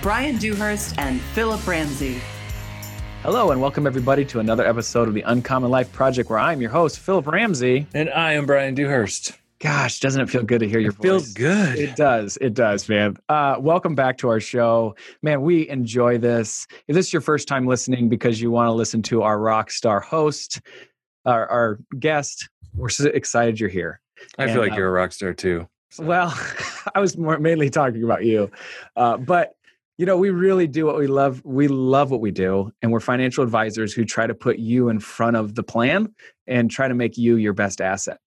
Brian Dewhurst and Philip Ramsey. Hello, and welcome everybody to another episode of the Uncommon Life Project, where I'm your host, Philip Ramsey. And I am Brian Dewhurst. Gosh, doesn't it feel good to hear your it Feels good. It does. It does, man. Uh, welcome back to our show, man. We enjoy this. If this is your first time listening because you want to listen to our rock star host, our, our guest, we're so excited you're here. I and, feel like uh, you're a rock star too. So. Well, I was more mainly talking about you, uh, but you know we really do what we love we love what we do and we're financial advisors who try to put you in front of the plan and try to make you your best asset.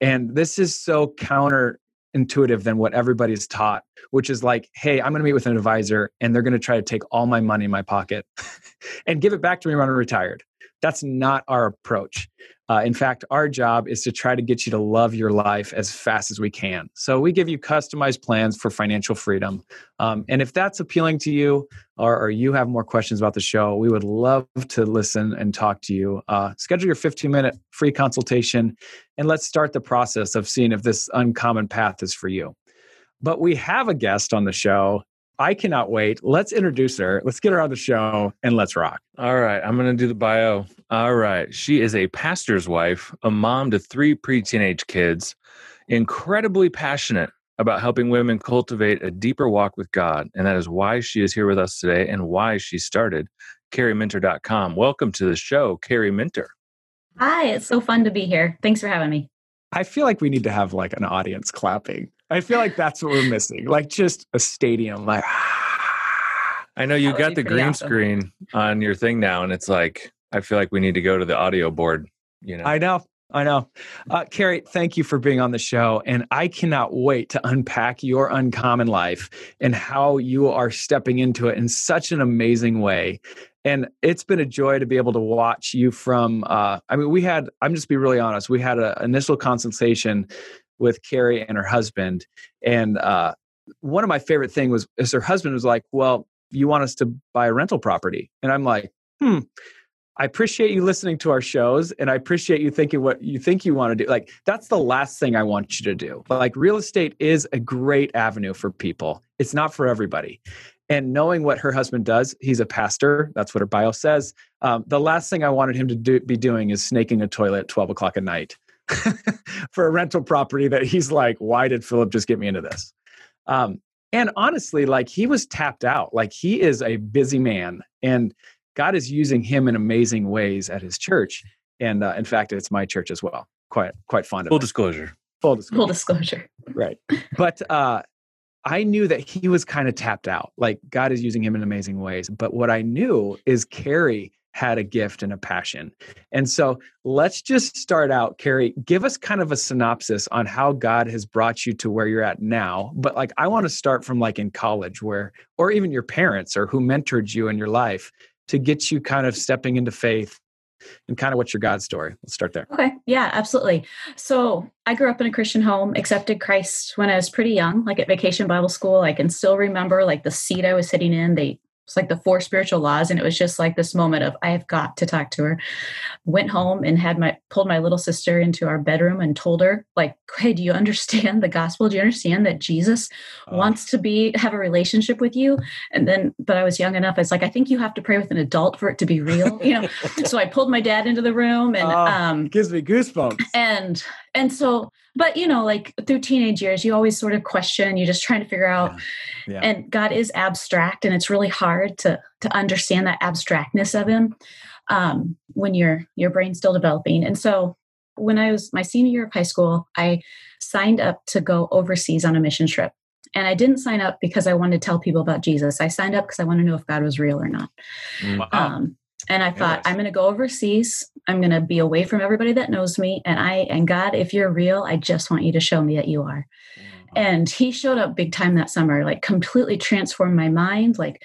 And this is so counterintuitive than what everybody's taught which is like hey i'm going to meet with an advisor and they're going to try to take all my money in my pocket and give it back to me when i'm retired. That's not our approach uh, in fact, our job is to try to get you to love your life as fast as we can. So we give you customized plans for financial freedom. Um, and if that's appealing to you or, or, you have more questions about the show, we would love to listen and talk to you. Uh, schedule your 15 minute free consultation and let's start the process of seeing if this uncommon path is for you. But we have a guest on the show I cannot wait. Let's introduce her. Let's get her on the show and let's rock. All right. I'm going to do the bio. All right. She is a pastor's wife, a mom to three pre teenage kids, incredibly passionate about helping women cultivate a deeper walk with God. And that is why she is here with us today and why she started kariminter.com. Welcome to the show, Kari Minter. Hi. It's so fun to be here. Thanks for having me. I feel like we need to have like an audience clapping. I feel like that's what we're missing. Like just a stadium, like. I know you got the green awesome. screen on your thing now, and it's like I feel like we need to go to the audio board. You know, I know, I know. Uh, Kari, thank you for being on the show, and I cannot wait to unpack your uncommon life and how you are stepping into it in such an amazing way. And it's been a joy to be able to watch you from. Uh, I mean, we had. I'm just be really honest. We had an initial consultation with Kari and her husband. And uh, one of my favorite thing was is her husband was like, "Well, you want us to buy a rental property?" And I'm like, "Hmm." I appreciate you listening to our shows and I appreciate you thinking what you think you want to do. Like, that's the last thing I want you to do. Like, real estate is a great avenue for people, it's not for everybody. And knowing what her husband does, he's a pastor. That's what her bio says. Um, the last thing I wanted him to do, be doing is snaking a toilet at 12 o'clock at night. for a rental property that he's like, why did Philip just get me into this? Um, and honestly, like he was tapped out. Like he is a busy man, and God is using him in amazing ways at his church. And uh, in fact, it's my church as well. Quite quite fond of full it. disclosure. Full disclosure. Full disclosure. Right. But uh, I knew that he was kind of tapped out. Like God is using him in amazing ways. But what I knew is Kari had a gift and a passion. And so let's just start out, Kari. Give us kind of a synopsis on how God has brought you to where you're at now. But like, I want to start from like in college, where, or even your parents or who mentored you in your life to get you kind of stepping into faith and kind of what's your God story? Let's start there. Okay. Yeah, absolutely. So I grew up in a Christian home, accepted Christ when I was pretty young, like at vacation Bible school. I can still remember like the seat I was sitting in. They it's like the four spiritual laws. And it was just like this moment of, I have got to talk to her. Went home and had my, pulled my little sister into our bedroom and told her, like, hey, do you understand the gospel? Do you understand that Jesus uh, wants to be, have a relationship with you? And then, but I was young enough. It's like, I think you have to pray with an adult for it to be real, you know? so I pulled my dad into the room and, uh, um, gives me goosebumps. And, and so, but you know, like through teenage years, you always sort of question, you're just trying to figure out, yeah. Yeah. and God is abstract and it's really hard to, to understand that abstractness of him um, when your your brain's still developing. And so when I was my senior year of high school, I signed up to go overseas on a mission trip. And I didn't sign up because I wanted to tell people about Jesus. I signed up because I want to know if God was real or not. Wow. Um, and I thought. I'm going to go overseas. I'm going to be away from everybody that knows me. And I, and God, if you're real, I just want you to show me that you are. And he showed up big time that summer, like completely transformed my mind. Like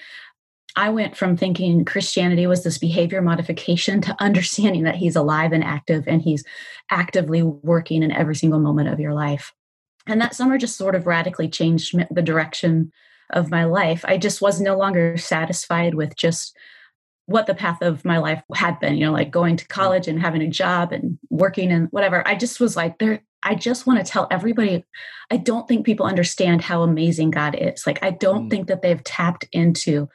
I went from thinking Christianity was this behavior modification to understanding that he's alive and active and he's actively working in every single moment of your life. And that summer just sort of radically changed the direction of my life. I just was no longer satisfied with just what the path of my life had been, you know, like going to college and having a job and working and whatever. I just was like, there, I just want to tell everybody, I don't think people understand how amazing God is. Like, I don't mm. think that they've tapped into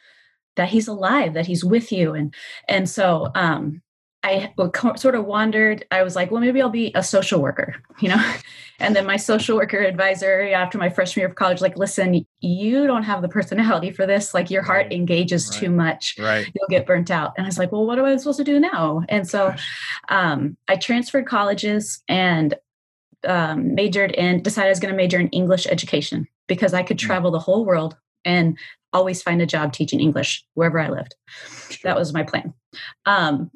that he's alive, that he's with you. And, and so, um, I sort of wandered. I was like, well, maybe I'll be a social worker, you know? And then my social worker advisor after my freshman year of college, like, listen, you don't have the personality for this. Like, your heart right. engages right. too much. Right. You'll get burnt out. And I was like, well, what am I supposed to do now? And so um, I transferred colleges and um, majored in, decided I was going to major in English education because I could mm. travel the whole world and always find a job teaching English wherever I lived. Sure. That was my plan. Um,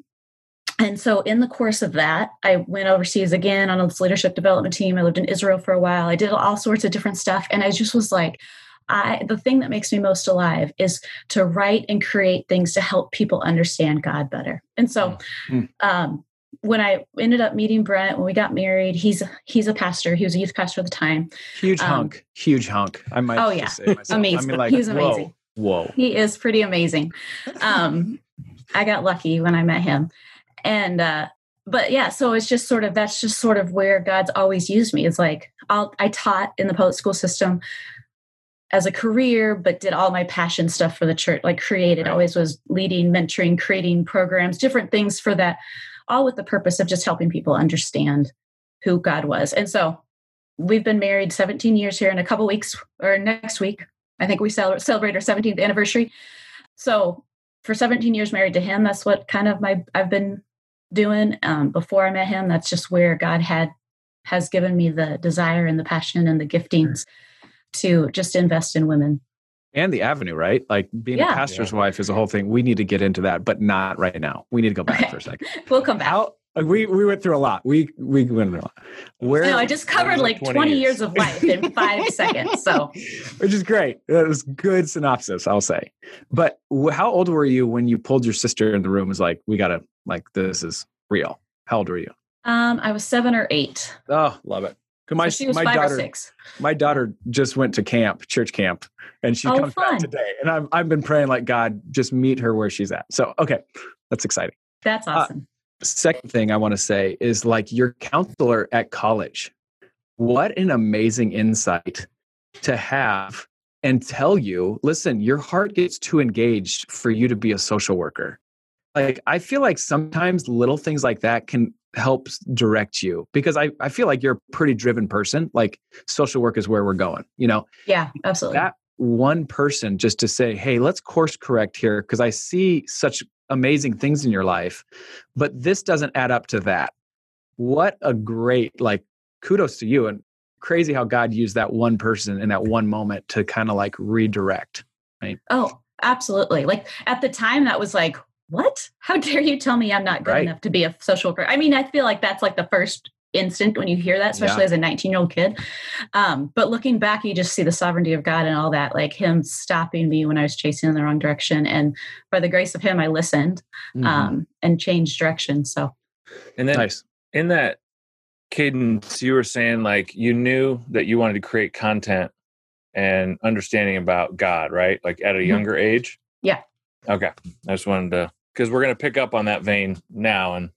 and so in the course of that i went overseas again on a leadership development team i lived in israel for a while i did all sorts of different stuff and i just was like I, the thing that makes me most alive is to write and create things to help people understand God better. And so, mm-hmm. um, when I ended up meeting Brent when we got married, he's he's a pastor. He was a youth pastor at the time. Huge um, hunk, huge hunk. I might. Oh yeah, amazing. I mean, like, he's amazing. Whoa, whoa. He is pretty amazing. Um, I got lucky when I met him, and uh but yeah so it's just sort of that's just sort of where god's always used me. It's like I'll, i taught in the public school system as a career but did all my passion stuff for the church like created right. always was leading mentoring creating programs different things for that all with the purpose of just helping people understand who god was. And so we've been married 17 years here in a couple weeks or next week i think we celebrate our 17th anniversary. So for 17 years married to him that's what kind of my i've been doing um, before I met him. That's just where God had has given me the desire and the passion and the giftings to just invest in women. And the avenue, right? Like being yeah. a pastor's yeah. wife is a whole thing. We need to get into that, but not right now. We need to go back okay. for a second. we'll come back. How, uh, we we went through a lot. We we went through a lot. Where no, I just covered like 20, 20 years. years. of life in five seconds. So, which is great. That was good synopsis, I'll say. But how old were you when you pulled your sister in the room? Was like, we gotta like this is real. How old were you? Um, I was seven or eight. Oh, love it. My, so my daughter. My daughter just went to camp, church camp, and she oh, comes fun. back today. And I've I've been praying like God just meet her where she's at. So okay, that's exciting. That's uh, awesome. Uh, second thing I want to say is like your counselor at college. What an amazing insight to have and tell you, listen, your heart gets too engaged for you to be a social worker like i feel like sometimes little things like that can help direct you because I, I feel like you're a pretty driven person like social work is where we're going you know? Yeah absolutely. That one person just to say hey let's course correct here because i see such amazing things in your life but this doesn't add up to that. What a great like kudos to you and crazy how god used that one person in that one moment to kind of like redirect right? Oh absolutely like at the time that was like what? How dare you tell me I'm not good right. enough to be a social worker? I mean, I feel like that's like the first instant when you hear that, especially yeah. as a 19 year old kid. Um, but looking back, you just see the sovereignty of God and all that, like Him stopping me when I was chasing in the wrong direction. And by the grace of Him, I listened mm-hmm. um, and changed direction. So, and then nice. in that cadence, you were saying like you knew that you wanted to create content and understanding about God, right? Like at a mm-hmm. younger age. Yeah. Okay. I just wanted to, because we're going to pick up on that vein now. And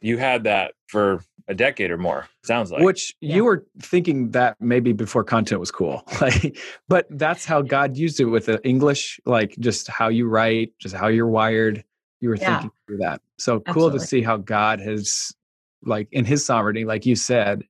you had that for a decade or more, sounds like. Which yeah. you were thinking that maybe before content was cool. like, but that's how God used it with the English, like just how you write, just how you're wired. You were yeah. thinking through that. So Absolutely. cool to see how God has, like, in his sovereignty, like you said,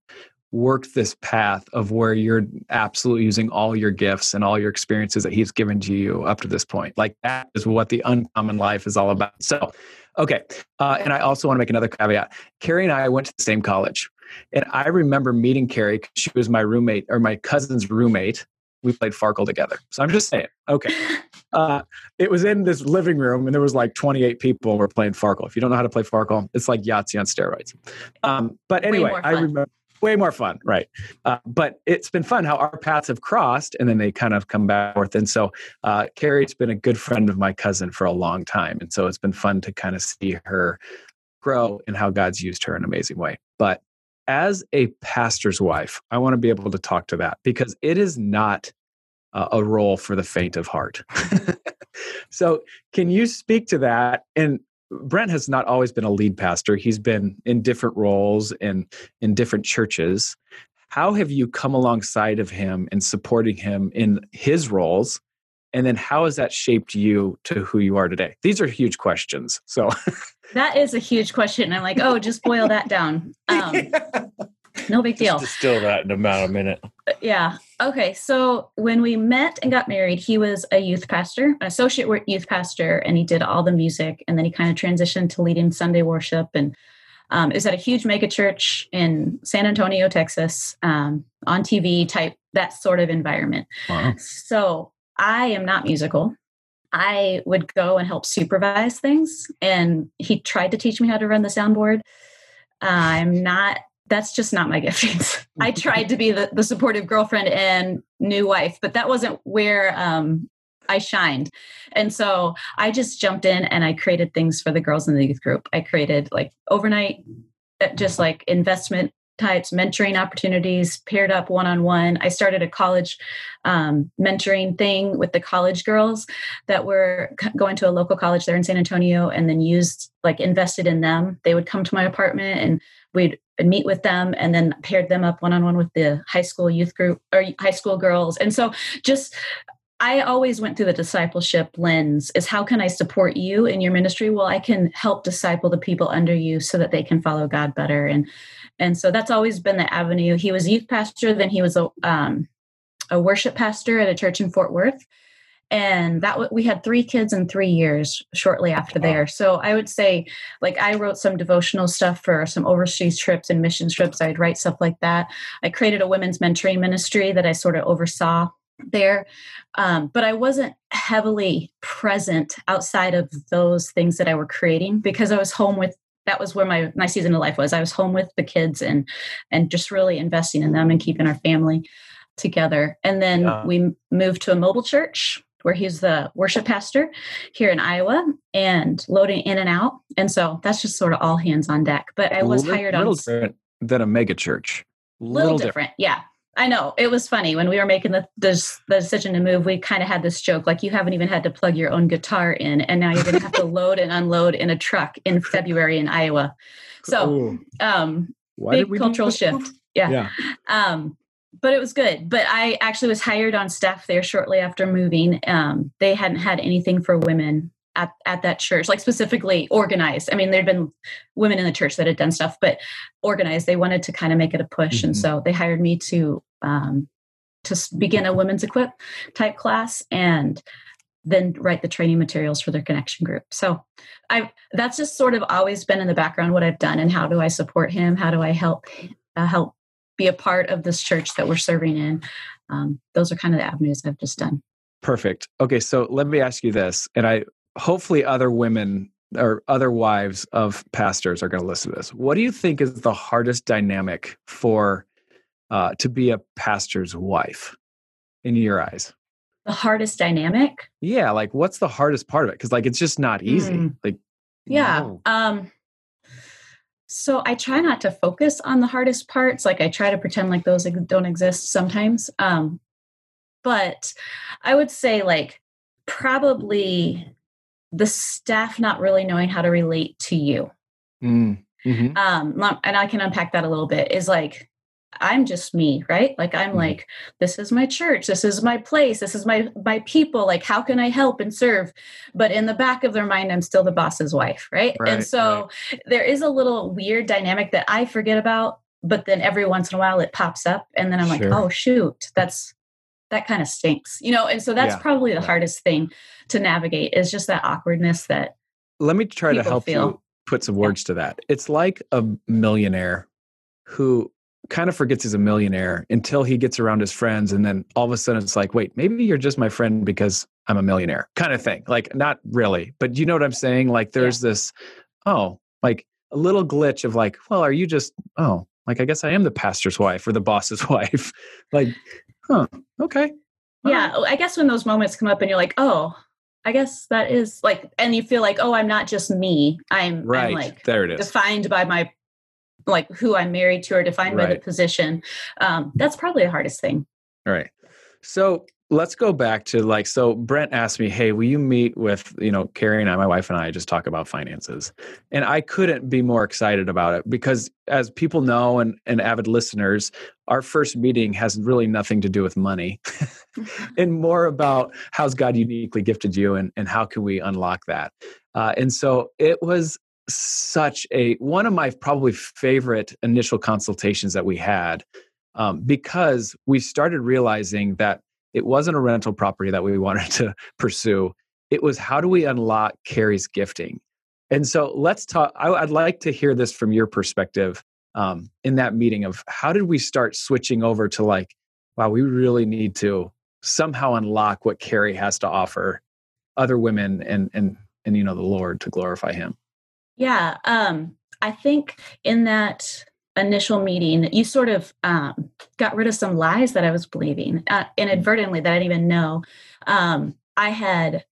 worked this path of where you're absolutely using all your gifts and all your experiences that he's given to you up to this point. Like that is what the uncommon life is all about. So, okay. Uh, and I also want to make another caveat. Kari and I went to the same college. And I remember meeting Kari. Because she was my roommate or my cousin's roommate. We played Farkle together. So I'm just saying, okay. Uh, it was in this living room and there was like 28 people were playing Farkle. If you don't know how to play Farkle, it's like Yahtzee on steroids. Um, but anyway, I remember way more fun, right? Uh, but it's been fun how our paths have crossed and then they kind of come back forth. And so uh, Kari's been a good friend of my cousin for a long time. And so it's been fun to kind of see her grow and how God's used her in an amazing way. But as a pastor's wife, I want to be able to talk to that because it is not uh, a role for the faint of heart. so, can you speak to that? And Brent has not always been a lead pastor. He's been in different roles and in different churches. How have you come alongside of him and supporting him in his roles? And then how has that shaped you to who you are today? These are huge questions. So that is a huge question. I'm like, oh, just boil that down. Um, no big deal. Just distill that in about a minute. Yeah. Okay. So when we met and got married, he was a youth pastor, an associate youth pastor, and he did all the music. And then he kind of transitioned to leading Sunday worship. And um, it was at a huge mega church in San Antonio, Texas, um, on TV type, that sort of environment. Wow. So I am not musical. I would go and help supervise things. And he tried to teach me how to run the soundboard. I'm not that's just not my giftings. I tried to be the, the supportive girlfriend and new wife, but that wasn't where um, I shined. And so I just jumped in and I created things for the girls in the youth group. I created like overnight, uh, just like investment types, mentoring opportunities, paired up one on one. I started a college um, mentoring thing with the college girls that were going to a local college there in San Antonio and then used like invested in them. They would come to my apartment and we'd meet with them and then paired them up one on one with the high school youth group or high school girls. And so just I always went through the discipleship lens is how can I support you in your ministry? Well, I can help disciple the people under you so that they can follow God better. And and so that's always been the avenue. He was youth pastor, then he was a um, a worship pastor at a church in Fort Worth and that we had three kids in three years shortly after there. So i would say like i wrote some devotional stuff for some overseas trips and mission trips. I'd write stuff like that. I created a women's mentoring ministry that i sort of oversaw there. Um, but i wasn't heavily present outside of those things that i were creating because i was home with that was where my my season of life was. I was home with the kids and and just really investing in them and keeping our family together. And then yeah. we moved to a mobile church where he's the worship pastor here in Iowa and loading in and out. And so that's just sort of all hands on deck. But I was little, hired on. Little different than a mega church. Little, little different. different. Yeah. I know it was funny when we were making the, the, the decision to move. We kind of had this joke, like you haven't even had to plug your own guitar in, and now you're going to have to load and unload in a truck in February in Iowa. So, um, Why big cultural shift. Yeah. yeah. Um, but it was good. But I actually was hired on staff there shortly after moving. Um, they hadn't had anything for women at, at that church, like specifically organized. I mean, there'd been women in the church that had done stuff, but organized. They wanted to kind of make it a push, mm-hmm. and so they hired me to um, to begin a women's equip type class and then write the training materials for their connection group. So I that's just sort of always been in the background what I've done and how do I support him? How do I help uh, help be a part of this church that we're serving in. Um, those are kind of the avenues I've just done. Perfect. Okay, so let me ask you this, and I hopefully other women or other wives of pastors are going to listen to this. What do you think is the hardest dynamic for uh, to be a pastor's wife in your eyes? The hardest dynamic? Yeah, like what's the hardest part of it? Because like it's just not easy. Mm. Like yeah. No. Um so I try not to focus on the hardest parts. Like I try to pretend like those don't exist sometimes. Um, but I would say like probably the staff not really knowing how to relate to you. Mm, mm-hmm. Um, and I can unpack that a little bit. Is like I'm just me, right? Like I'm mm-hmm. like, this is my church, this is my place, this is my my people. Like, how can I help and serve? But in the back of their mind, I'm still the boss's wife, right? right and so right. there is a little weird dynamic that I forget about, but then every once in a while it pops up, and then I'm sure. like, oh shoot, that's that kind of stinks, you know. And so that's yeah. probably the yeah. hardest thing to navigate is just that awkwardness that. Let me try to help feel. you put some words yeah. to that. It's like a millionaire who kind of forgets he's a millionaire until he gets around his friends and then all of a sudden it's like wait maybe you're just my friend because i'm a millionaire kind of thing. Like not really but you know what i'm saying? Like there's yeah. this oh like a little glitch of like well are you just oh like i guess i am the pastor's wife or the boss's wife. Like huh okay yeah oh, i guess when those moments come up and you're like oh i guess that is like and you feel like oh i'm not just me. I'm right I'm like there it is. defined by my like who i'm married to or defined right. by the position um that's probably the hardest thing. All right. So let's go back to like so brent asked me hey will you meet with you know kari and i my wife and i just talk about finances? And i couldn't be more excited about it because as people know and, and avid listeners our first meeting has really nothing to do with money and more about how's god uniquely gifted you and, and how can we unlock that. Uh, and so it was such a one of my probably favorite initial consultations that we had um, because we started realizing that it wasn't a rental property that we wanted to pursue. It was how do we unlock Kari's gifting? And so let's talk. I, would like to hear this from your perspective um, in that meeting of how did we start switching over to like, wow, we really need to somehow unlock what Kari has to offer other women and and and you know the Lord to glorify Him. Yeah, um, I think in that initial meeting, you sort of um, got rid of some lies that I was believing uh, inadvertently that I didn't even know. Um, I had,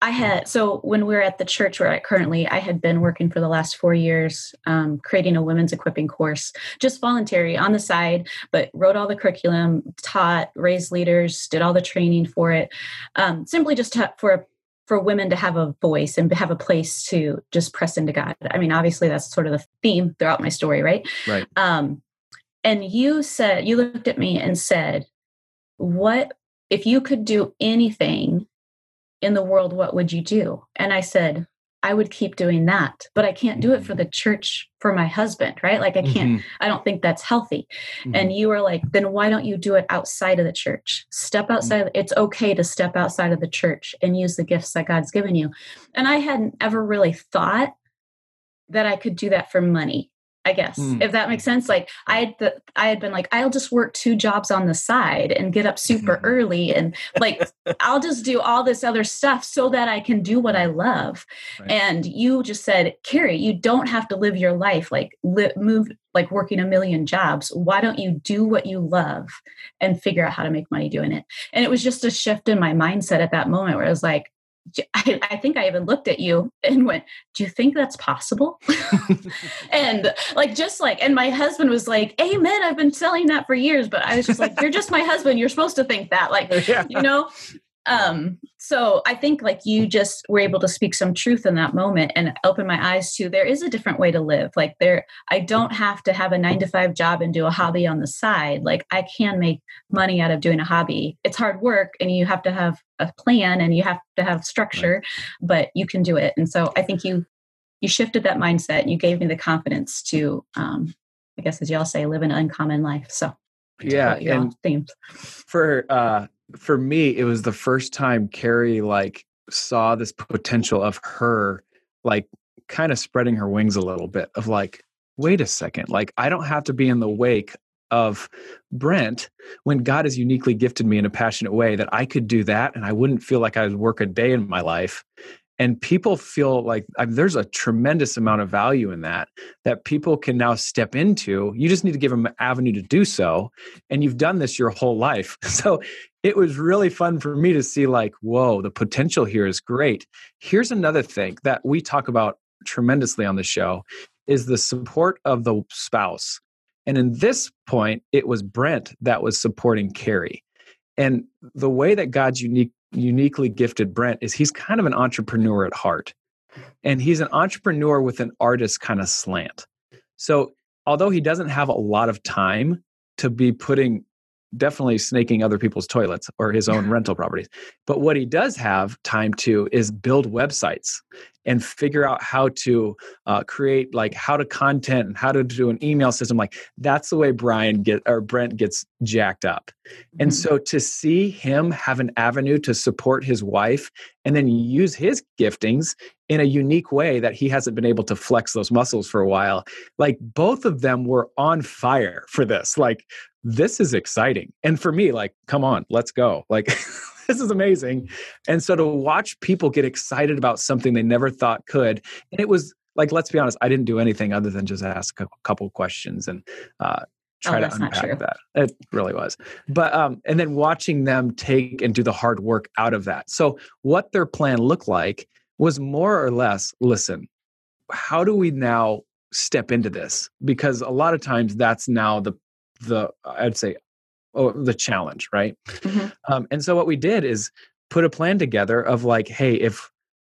I had, so when we are at the church where I currently, I had been working for the last four years, um, creating a women's equipping course, just voluntary on the side, but wrote all the curriculum, taught, raised leaders, did all the training for it, um, simply just to, for a for women to have a voice and have a place to just press into God. I mean, obviously that's sort of the theme throughout my story, right? Right. Um, and you said you looked at me and said, "What if you could do anything in the world? What would you do?" And I said, I would keep doing that, but I can't do it for mm-hmm. the church for my husband, right? Like I can't, mm-hmm. I don't think that's healthy. Mm-hmm. And you are like, then why don't you do it outside of the church? Step mm-hmm. outside. Mm-hmm. It's okay to step outside of the church and use the gifts that God's given you. And I hadn't ever really thought that I could do that for money. I guess mm. if that makes sense. Like I had, the, I had been like, I'll just work two jobs on the side and get up super mm-hmm. early, and like I'll just do all this other stuff so that I can do what I love. Right. And you just said, Kari, you don't have to live your life like li- move like working a million jobs. Why don't you do what you love and figure out how to make money doing it? And it was just a shift in my mindset at that moment where I was like, I, I, think I even looked at you and went, Do you think that's possible? and like, just like, and my husband was like, Amen. I've been selling that for years. But I was just like, You're just my husband. You're supposed to think that. Like, yeah. you know? Um so i think like you just were able to speak some truth in that moment and open my eyes to there is a different way to live. Like there i don't have to have a 9 to 5 job and do a hobby on the side. Like i can make money out of doing a hobby. It's hard work and you have to have a plan and you have to have structure but you can do it. And so i think you you shifted that mindset. And you gave me the confidence to um i guess as y'all say live an uncommon life. So yeah and themes. for uh for me, it was the first time Kari like saw this potential of her like kind of spreading her wings a little bit of like, wait a second, like I don't have to be in the wake of Brent when God has uniquely gifted me in a passionate way that I could do that and I wouldn't feel like I would work a day in my life. And people feel like I mean, there's a tremendous amount of value in that that people can now step into. You just need to give them an avenue to do so and you've done this your whole life. So it was really fun for me to see like whoa the potential here is great here's another thing that we talk about tremendously on the show is the support of the spouse and in this point it was brent that was supporting kari and the way that god's unique uniquely gifted Brent is he's kind of an entrepreneur at heart. And he's an entrepreneur with an artist kind of slant. So, although he doesn't have a lot of time to be putting definitely snaking other people's toilets or his own rental properties. But what he does have time to is build websites and figure out how to uh, create like how to content and how to do an email system. Like that's the way Brian get or Brent gets jacked up. And mm-hmm. so to see him have an avenue to support his wife and then use his giftings in a unique way that he hasn't been able to flex those muscles for a while. Like both of them were on fire for this. Like this is exciting. And for me, like, come on, let's go. Like, this is amazing. And so to watch people get excited about something they never thought could, and it was like let's be honest, I didn't do anything other than just ask a couple questions and uh, try oh, to unpack that. It really was. But um, and then watching them take and do the hard work out of that. So what their plan looked like was more or less, listen, how do we now step into this? Because a lot of times that's now the the I'd say oh, the challenge, right? Mm-hmm. Um, and so what we did is put a plan together of like, hey, if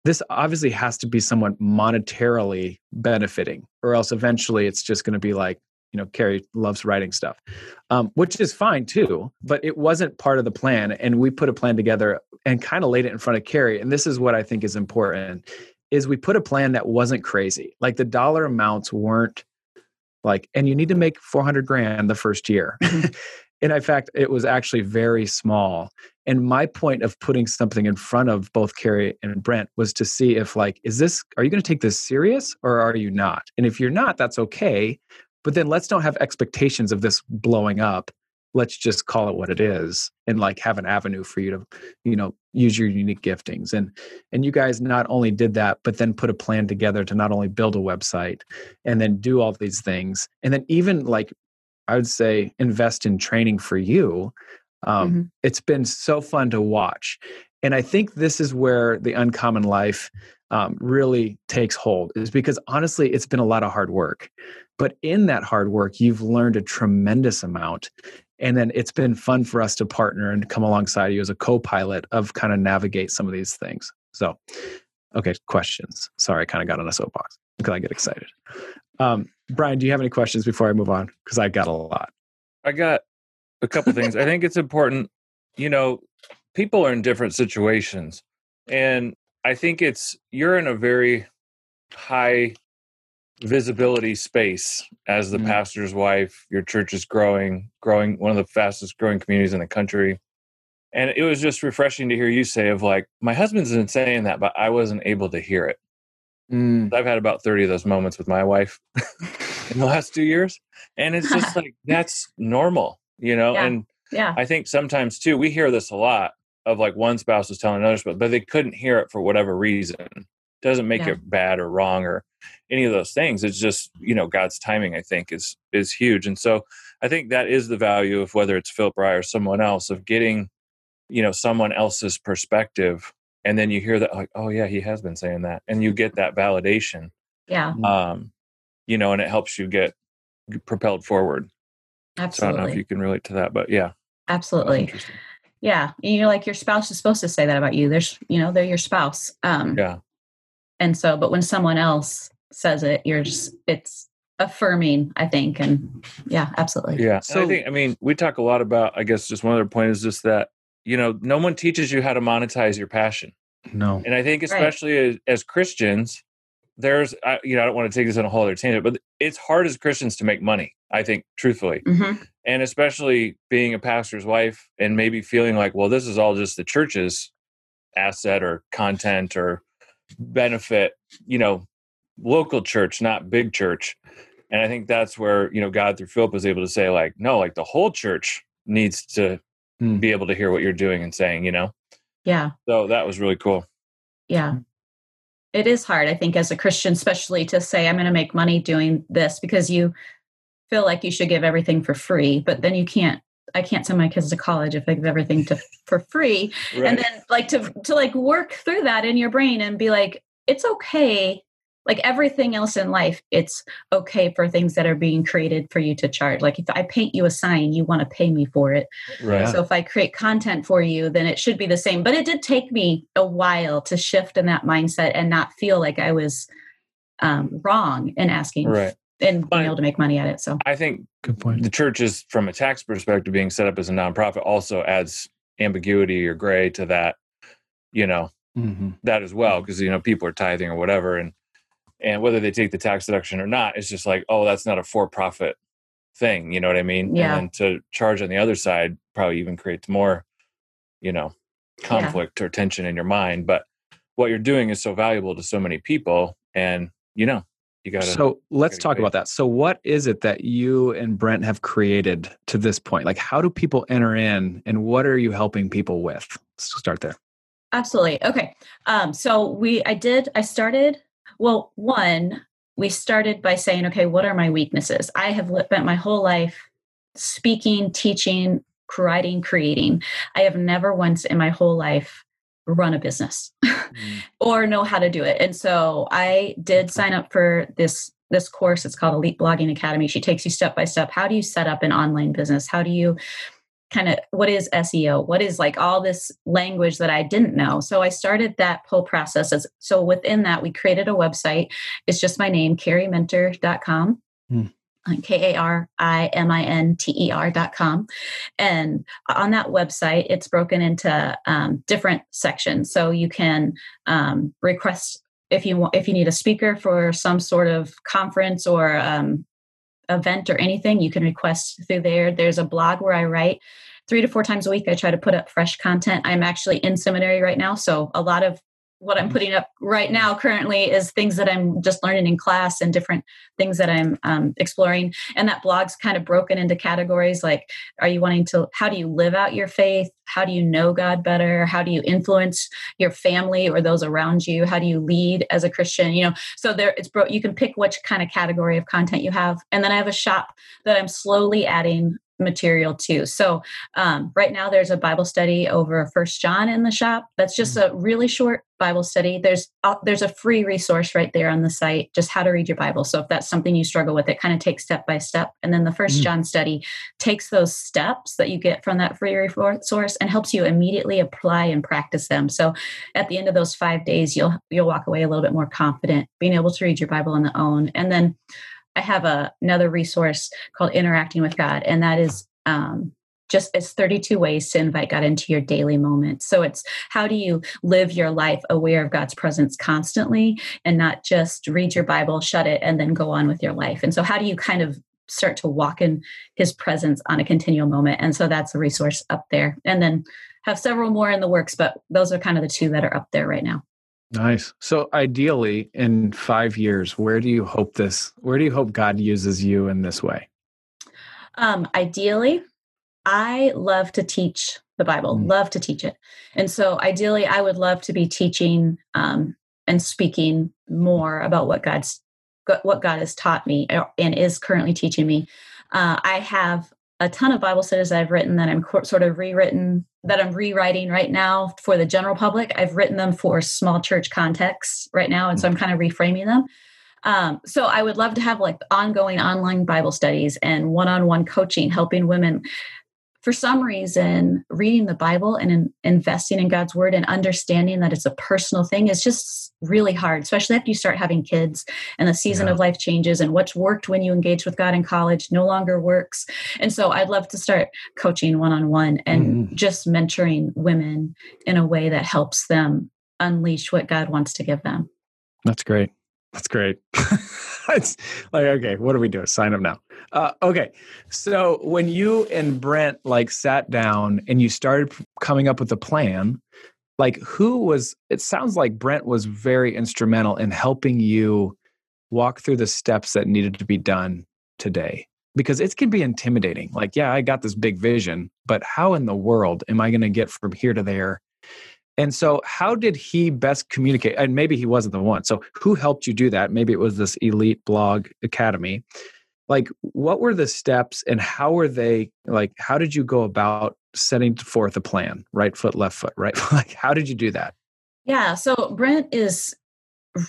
this obviously has to be someone monetarily benefiting, or else eventually it's just going to be like, you know, Kari loves writing stuff, um, which is fine too, but it wasn't part of the plan. And we put a plan together and kind of laid it in front of Kari. And this is what I think is important is we put a plan that wasn't crazy. Like the dollar amounts weren't like, and you need to make 400 grand the first year. And in fact, it was actually very small. And my point of putting something in front of both Kari and Brent was to see if, like, is this, are you going to take this serious or are you not? And if you're not, that's okay. But then let's don't have expectations of this blowing up. Let's just call it what it is and like have an avenue for you to, you know, use your unique giftings. And and you guys not only did that, but then put a plan together to not only build a website and then do all these things. And then even like I would say invest in training for you. Um, mm-hmm. It's been so fun to watch. And I think this is where the uncommon life um, really takes hold, is because honestly, it's been a lot of hard work. But in that hard work, you've learned a tremendous amount. And then it's been fun for us to partner and come alongside you as a co pilot of kind of navigate some of these things. So, okay, questions. Sorry, I kind of got on a soapbox because I get excited. Um, Brian, do you have any questions before I move on? Because I got a lot. I got a couple things. I think it's important, you know, people are in different situations. And I think it's, you're in a very high visibility space as the mm-hmm. pastor's wife. Your church is growing, growing one of the fastest growing communities in the country. And it was just refreshing to hear you say of like, my husband's been saying that, but I wasn't able to hear it. Mm. I've had about 30 of those moments with my wife in the last two years. And it's just like, that's normal, you know? Yeah. And yeah. I think sometimes too, we hear this a lot of like one spouse is telling another spouse, but they couldn't hear it for whatever reason doesn't make yeah. it bad or wrong or any of those things it's just you know god's timing i think is is huge and so i think that is the value of whether it's philip rye or someone else of getting you know someone else's perspective and then you hear that like oh yeah he has been saying that and you get that validation yeah um you know and it helps you get propelled forward. Absolutely so i don't know if you can relate to that but yeah. Absolutely. yeah and you're like your spouse is supposed to say that about you. There's you know they're your spouse um yeah. and so but when someone else says it you're just it's affirming i think and yeah absolutely. Yeah so i think i mean we talk a lot about i guess just one other point is just that you know no one teaches you how to monetize your passion. No. And i think especially right. as, as, christians there's I, you know i don't want to take this on a whole other tangent but it's hard as christians to make money i think truthfully mm-hmm. and especially being a pastor's wife and maybe feeling like well this is all just the church's asset or content or benefit, you know, local church, not big church. And I think that's where, you know, God through Philip was able to say, like, no, like the whole church needs to mm. be able to hear what you're doing and saying, you know? Yeah. So that was really cool. Yeah. It is hard, I think, as a Christian, especially to say, I'm going to make money doing this because you feel like you should give everything for free, but then you can't I can't send my kids to college if I give everything to for free. Right. And then like to to like work through that in your brain and be like, it's okay. Like everything else in life, it's okay for things that are being created for you to charge. Like if I paint you a sign, you want to pay me for it. Right. So if I create content for you, then it should be the same. But it did take me a while to shift in that mindset and not feel like I was um, wrong in asking right and being able to make money at it. So I think good point. The church is from a tax perspective being set up as a nonprofit also adds ambiguity or gray to that, you know, mm-hmm. that as well because you know people are tithing or whatever, and and whether they take the tax deduction or not, it's just like oh that's not a for profit thing. You know what I mean? Yeah. And to charge on the other side probably even creates more, you know, conflict yeah. or tension in your mind. But what you're doing is so valuable to so many people, and you know you got to. so let's talk about that so what is it that you and brent have created to this point like how do people enter in and what are you helping people with let's start there absolutely okay um, so we i did i started well, one, we started by saying, okay, what are my weaknesses? I have spent my whole life speaking, teaching, writing, creating. I have never once in my whole life run a business mm. or know how to do it. And so I did sign up for this this course. It's called Elite Blogging Academy. She takes you step by step. How do you set up an online business? How do you kind of what is SEO? What is like all this language that I didn't know? So I started that whole process. As, so within that, we created a website. It's just my name, kariminter.com. Mm. K A R I M I N T E R dot com. And on that website, it's broken into um, different sections. So you can um, request if you want, if you need a speaker for some sort of conference or um, event or anything, you can request through there. There's a blog where I write three to four times a week. I try to put up fresh content. I'm actually in seminary right now, so a lot of what I'm putting up right now currently is things that I'm just learning in class and different things that I'm um, exploring. And that blog's kind of broken into categories like, are you wanting to, how do you live out your faith? How do you know God better? How do you influence your family or those around you? How do you lead as a Christian? You know, so there it's bro- you can pick which kind of category of content you have. And then I have a shop that I'm slowly adding material too. So um, right now there's a Bible study over First John in the shop. That's just mm. a really short Bible study. There's uh, there's a free resource right there on the site, just how to read your Bible. So if that's something you struggle with, it kind of takes step by step. And then the First mm. John study takes those steps that you get from that free resource and helps you immediately apply and practice them. So at the end of those five days, you'll you'll walk away a little bit more confident, being able to read your Bible on the own. And then I have a, another resource called Interacting with God, and that is um, just it's 32 ways to invite God into your daily moments. So it's how do you live your life aware of God's presence constantly and not just read your Bible, shut it, and then go on with your life. And so how do you kind of start to walk in his presence on a continual moment? And so that's a resource up there. And then have several more in the works, but those are kind of the two that are up there right now. Nice. So ideally in 5 years, where do you hope this where do you hope God uses you in this way? Um ideally, I love to teach the Bible, mm. love to teach it. And so ideally I would love to be teaching um and speaking more about what God's what God has taught me uh, and is currently teaching me. Uh, I have a ton of Bible studies I've written that I'm sort of rewritten that I'm rewriting right now for the general public. I've written them for small church contexts right now, and so I'm kind of reframing them. Um, so I would love to have like ongoing online Bible studies and one-on-one coaching, helping women for some reason, reading the Bible and in, investing in God's word and understanding that it's a personal thing is just really hard, especially after you start having kids and the season yeah. of life changes and what's worked when you engage with God in college no longer works. And so I'd love to start coaching one on one and mm. just mentoring women in a way that helps them unleash what God wants to give them. That's great. That's great. it's like, okay, what do we do? Sign up now. Uh, okay. So when you and Brent like sat down and you started coming up with a plan, like who was, it sounds like Brent was very instrumental in helping you walk through the steps that needed to be done today because it can be intimidating. Like, yeah, I got this big vision, but how in the world am I going to get from here to there and so, how did he best communicate? And maybe he wasn't the one. So, who helped you do that? Maybe it was this Elite Blog Academy. Like, what were the steps and how were they? Like, how did you go about setting forth a plan? Right foot, left foot, right? like, how did you do that? Yeah. So, Brent is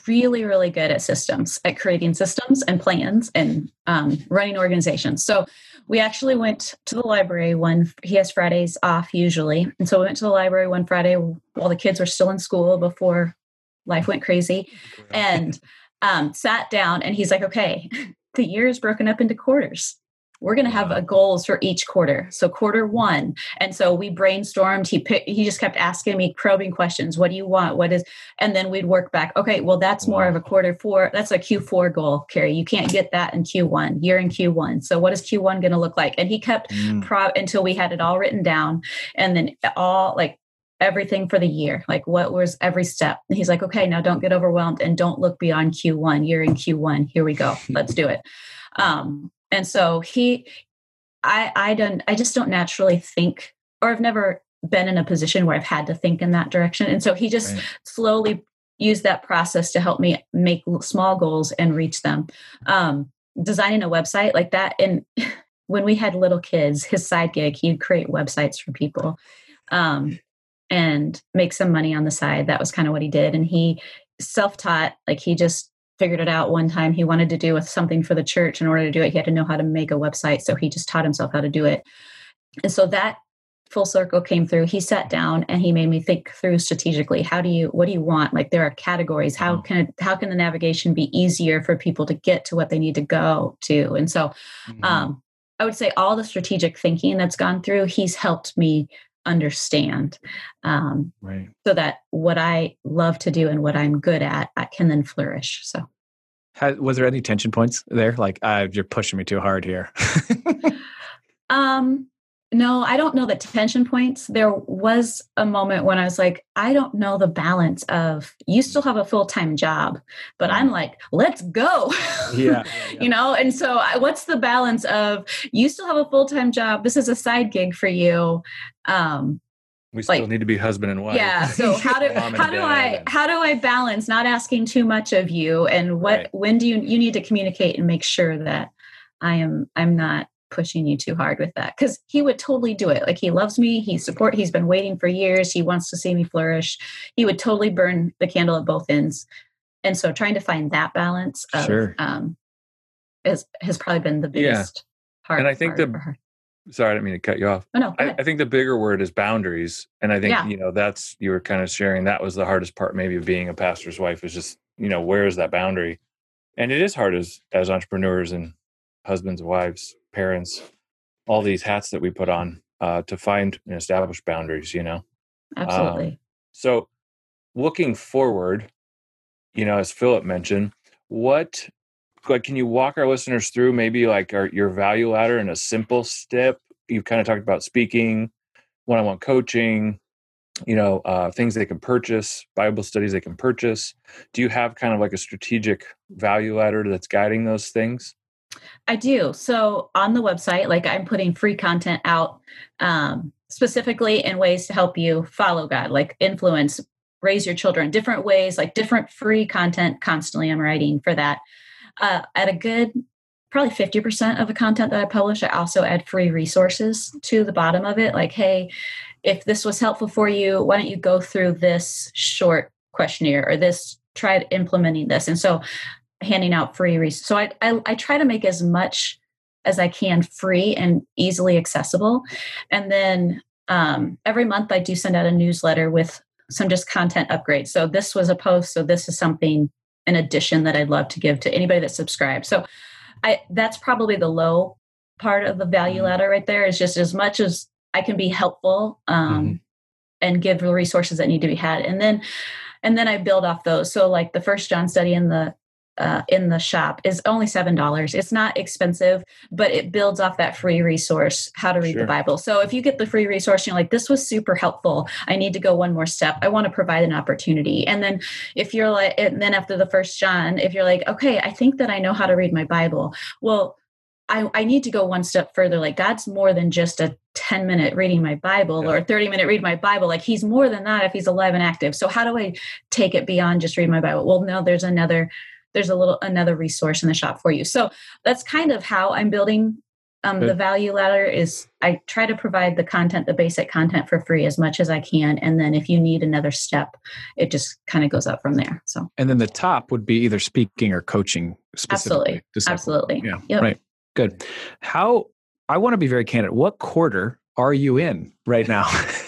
really, really good at systems, at creating systems and plans and um, running organizations. So we actually went to the library one, he has Fridays off usually. And so we went to the library one Friday while the kids were still in school before life went crazy and um, sat down and he's like, okay, the year is broken up into quarters we're going to have a goals for each quarter. So quarter one, and so we brainstormed. He picked, he just kept asking me probing questions. What do you want? What is? And then we'd work back. Okay, well that's more of a quarter four. That's a Q four goal, Kari. You can't get that in Q one. You're in Q one. So what is Q one going to look like? And he kept mm. pro until we had it all written down, and then all like everything for the year like what was every step and he's like okay now don't get overwhelmed and don't look beyond q1 you're in q1 here we go let's do it um and so he i i don't i just don't naturally think or i've never been in a position where i've had to think in that direction and so he just right. slowly used that process to help me make small goals and reach them. Um, designing a website like that, and when we had little kids, his side gig, he'd create websites for people um, and make some money on the side. That was kind of what he did, and he self-taught. Like he just figured it out one time. He wanted to do with something for the church. In order to do it, he had to know how to make a website, so he just taught himself how to do it. And so that full circle came through he sat down and he made me think through strategically how do you what do you want like there are categories how mm-hmm. can how can the navigation be easier for people to get to what they need to go to and so mm-hmm. um, i would say all the strategic thinking that's gone through he's helped me understand um, right. so that what i love to do and what i'm good at I can then flourish so. Was there any tension points there? Like uh, you're pushing me too hard here. Um no, I don't know the tension points. There was a moment when I was like, I don't know the balance of you still have a full time job, but I'm like, let's go. Yeah. yeah. you know, and so I, what's the balance of you still have a full time job? This is a side gig for you. Um, we still like, need to be husband and wife. Yeah. So how do how do I how do I balance not asking too much of you and what right. when do you you need to communicate and make sure that I am I'm not pushing you too hard with that because he would totally do it. Like he loves me he support he's been waiting for years he wants to see me flourish. He would totally burn the candle at both ends. And so trying to find that balance of, sure. um has has probably been the biggest yeah. part and i think the sorry i didn't mean to cut you off. Oh, no, I, I, think the bigger word is boundaries and i think yeah. you know that's you were kind of sharing that was the hardest part maybe of being a pastor's wife is just you know where is that boundary? And it is hard as as entrepreneurs and husbands and wives parents, all these hats that we put on uh, to find and establish boundaries, you know? Absolutely. Um, so, looking forward, you know, as Philip mentioned, what, like, can you walk our listeners through maybe like our, your value ladder in a simple step? You've kind of talked about speaking, one on one coaching, you know, uh, things they can purchase, Bible studies they can purchase. Do you have kind of like a strategic value ladder that's guiding those things? I do. So on the website, like I'm putting free content out um, specifically in ways to help you follow God, like influence, raise your children, different ways, like different free content constantly. I'm writing for that. Uh, at a good, probably 50% of the content that I publish, I also add free resources to the bottom of it. Like, hey, if this was helpful for you, why don't you go through this short questionnaire or this try implementing this and so handing out free resources. So I, I, I try to make as much as I can free and easily accessible. And then um, every month I do send out a newsletter with some just content upgrades. So this was a post, so this is something in addition that I'd love to give to anybody that subscribes. So I that's probably the low part of the value mm-hmm. ladder right there is just as much as I can be helpful um, mm-hmm. and give the resources that need to be had. And then and then I build off those. So like the first John study and the uh, in the shop is only seven dollars. It's not expensive, but it builds off that free resource, how to read sure. the Bible. So if you get the free resource, you're like, this was super helpful. I need to go one more step. I want to provide an opportunity. And then if you're like, and then after the first John, if you're like, okay, I think that I know how to read my Bible. Well, I, I need to go one step further. Like God's more than just a 10 minute reading my Bible yeah. or 30 minute read my Bible. Like he's more than that if he's alive and active. So how do I take it beyond just read my Bible? Well, no, there's another there's a little another resource in the shop for you. So that's kind of how I'm building um, the value ladder is I try to provide the content, the basic content for free as much as I can. And then if you need another step, it just kind of goes up from there. So, and then the top would be either speaking or coaching Absolutely. Absolutely. Yeah. Yep. Right. Good. How, I want to be very candid. What quarter are you in right now?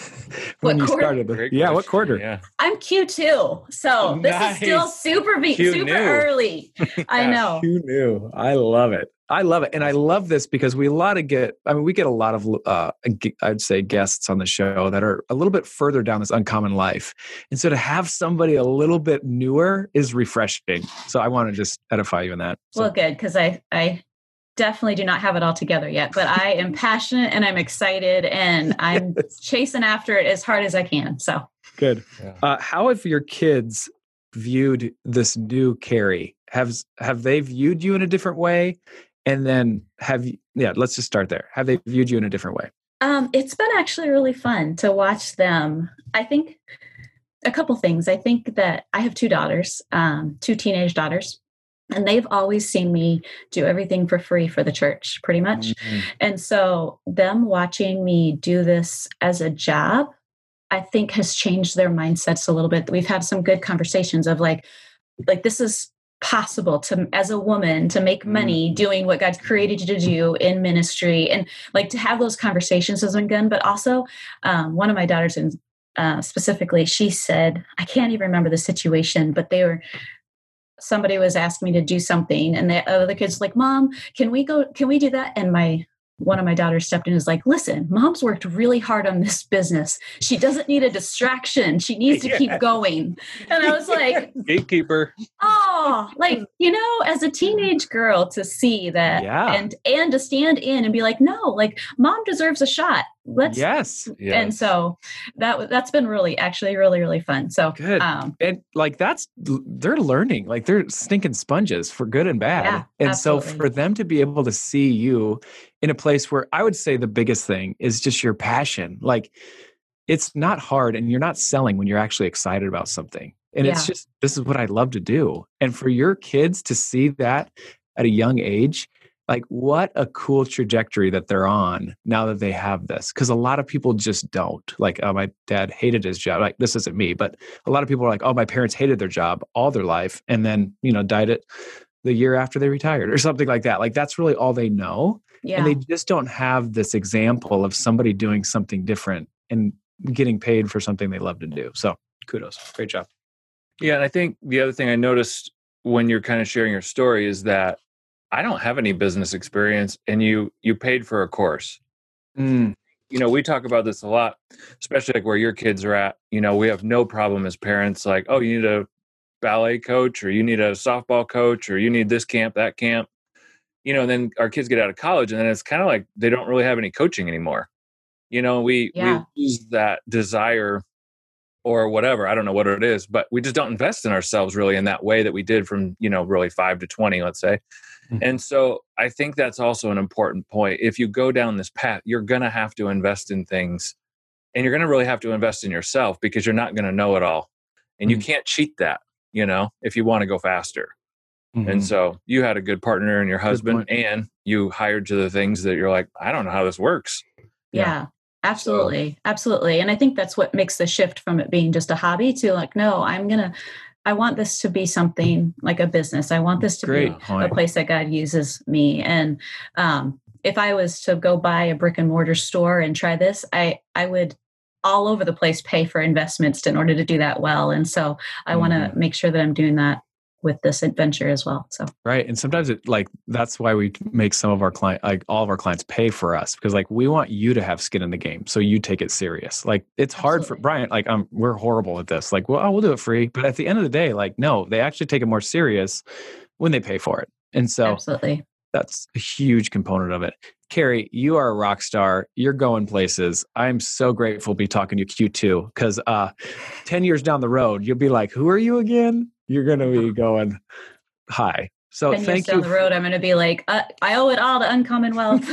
when you started. The, yeah, what quarter? Yeah. I'm Q2. So nice. this is still super be- super new. early. I know. Q new. I love it. I love it. And I love this because we a lot of get, I mean, we get a lot of, uh, I'd say guests on the show that are a little bit further down this uncommon life. And so to have somebody a little bit newer is refreshing. So I want to just edify you in that. So. Well, good. Cause I, I definitely do not have it all together yet, but I am passionate and I'm excited and I'm yes. chasing after it as hard as I can. So good. Yeah. Uh, how have your kids viewed this new Kari? Have have they viewed you in a different way? And then have you? Yeah, let's just start there. Have they viewed you in a different way? Um, it's been actually really fun to watch them. I think a couple things. I think that I have two daughters, um, two teenage daughters, and they've always seen me do everything for free for the church, pretty much. Mm-hmm. And so, them watching me do this as a job, I think has changed their mindsets a little bit. We've had some good conversations of like, like this is possible to as a woman to make money mm-hmm. doing what God's created you to do in ministry and like to have those conversations has been good. But also, um, one of my daughters in uh, specifically, she said, I can't even remember the situation, but they were somebody was asking me to do something and the other kids like mom can we go can we do that and my one of my daughters stepped in and was like, listen, mom's worked really hard on this business. She doesn't need a distraction. She needs to keep going. And I was like, gatekeeper. Oh, like, you know, as a teenage girl to see that yeah. and and to stand in and be like, no, like mom deserves a shot. Let's yes. yes. And so that that's been really actually really, really fun. So good. Um, and like that's they're learning, like they're stinking sponges for good and bad. Yeah, and absolutely. so for them to be able to see you in a place where I would say the biggest thing is just your passion. Like it's not hard and you're not selling when you're actually excited about something. And yeah. it's just, this is what I love to do. And for your kids to see that at a young age, like what a cool trajectory that they're on now that they have this. Cause a lot of people just don't. Like, oh, my dad hated his job. Like, this isn't me, but a lot of people are like, oh, my parents hated their job all their life and then, you know, died it the year after they retired or something like that. Like, that's really all they know. Yeah. And they just don't have this example of somebody doing something different and getting paid for something they love to do. So kudos. Great job. Yeah. And I think the other thing I noticed when you're kind of sharing your story is that I don't have any business experience and you you paid for a course. Mm. You know, we talk about this a lot, especially like where your kids are at. You know, we have no problem as parents like, oh, you need a ballet coach or you need a softball coach or you need this camp, that camp you know, and then our kids get out of college and then it's kind of like they don't really have any coaching anymore. You know, we yeah. we lose that desire or whatever. I don't know what it is, but we just don't invest in ourselves really in that way that we did from, you know, really 5 to 20, let's say. Mm-hmm. And so I think that's also an important point. If you go down this path, you're going to have to invest in things and you're going to really have to invest in yourself because you're not going to know it all. And mm-hmm. you can't cheat that, you know, if you want to go faster. Mm-hmm. And so you had a good partner and your husband, and you hired to the things that you're like, I don't know how this works. Yeah, yeah. Absolutely. So. Absolutely. And I think that's what makes the shift from it being just a hobby to like, no, I'm going to, I want this to be something like a business. I want this to be point. a place that God uses me. And um, if I was to go buy a brick and mortar store and try this, I, I would all over the place pay for investments in order to do that well. And so I mm-hmm. want to make sure that I'm doing that with this adventure as well. So right, and sometimes it like that's why we make some of our client like all of our clients pay for us because like we want you to have skin in the game, so you take it serious. Like it's Absolutely. hard for Brian. Like I'm we're horrible at this. Like well, oh, we'll do it free, but at the end of the day, like no, they actually take it more serious when they pay for it, and so Absolutely. That's a huge component of it. Kari, you are a rock star. You're going places. I'm so grateful to be talking to you Q2 because uh, 10 years down the road, you'll be like, who are you again? You're going to be going high. So Ten thank down you. Down the road, I'm going to be like, uh, I owe it all to Uncommon Wealth.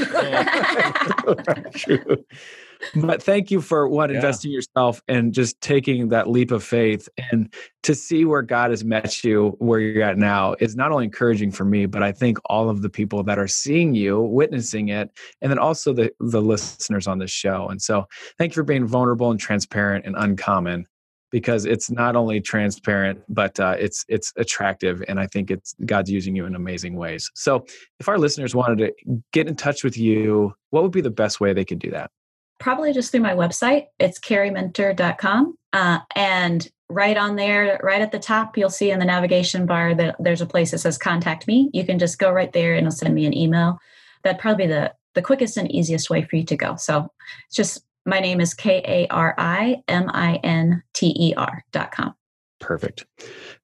but thank you for what yeah. investing yourself and just taking that leap of faith and to see where God has met you where you're at now is not only encouraging for me, but I think all of the people that are seeing you, witnessing it, and then also the the listeners on this show. And so, thank you for being vulnerable and transparent and uncommon because it's not only transparent but uh, it's it's attractive and i think it's god's using you in amazing ways. So if our listeners wanted to get in touch with you what would be the best way they could do that? Probably just through my website. It's kariminter.com uh, and right on there right at the top you'll see in the navigation bar that there's a place that says contact me. You can just go right there and it'll send me an email. That'd probably be the the quickest and easiest way for you to go. So it's just my name is K A R I M I N T E R dot com. Perfect.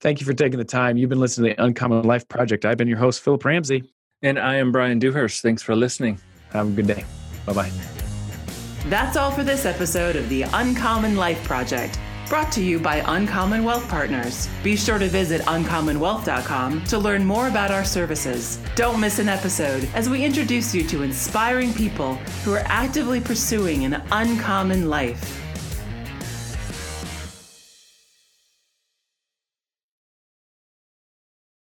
Thank you for taking the time. You've been listening to the Uncommon Life Project. I've been your host, Philip Ramsey. And I am Brian Dewhurst. Thanks for listening. Have a good day. Bye bye. That's all for this episode of the Uncommon Life Project. Brought to you by Uncommon Wealth Partners. Be sure to visit uncommonwealth.com to learn more about our services. Don't miss an episode as we introduce you to inspiring people who are actively pursuing an uncommon life.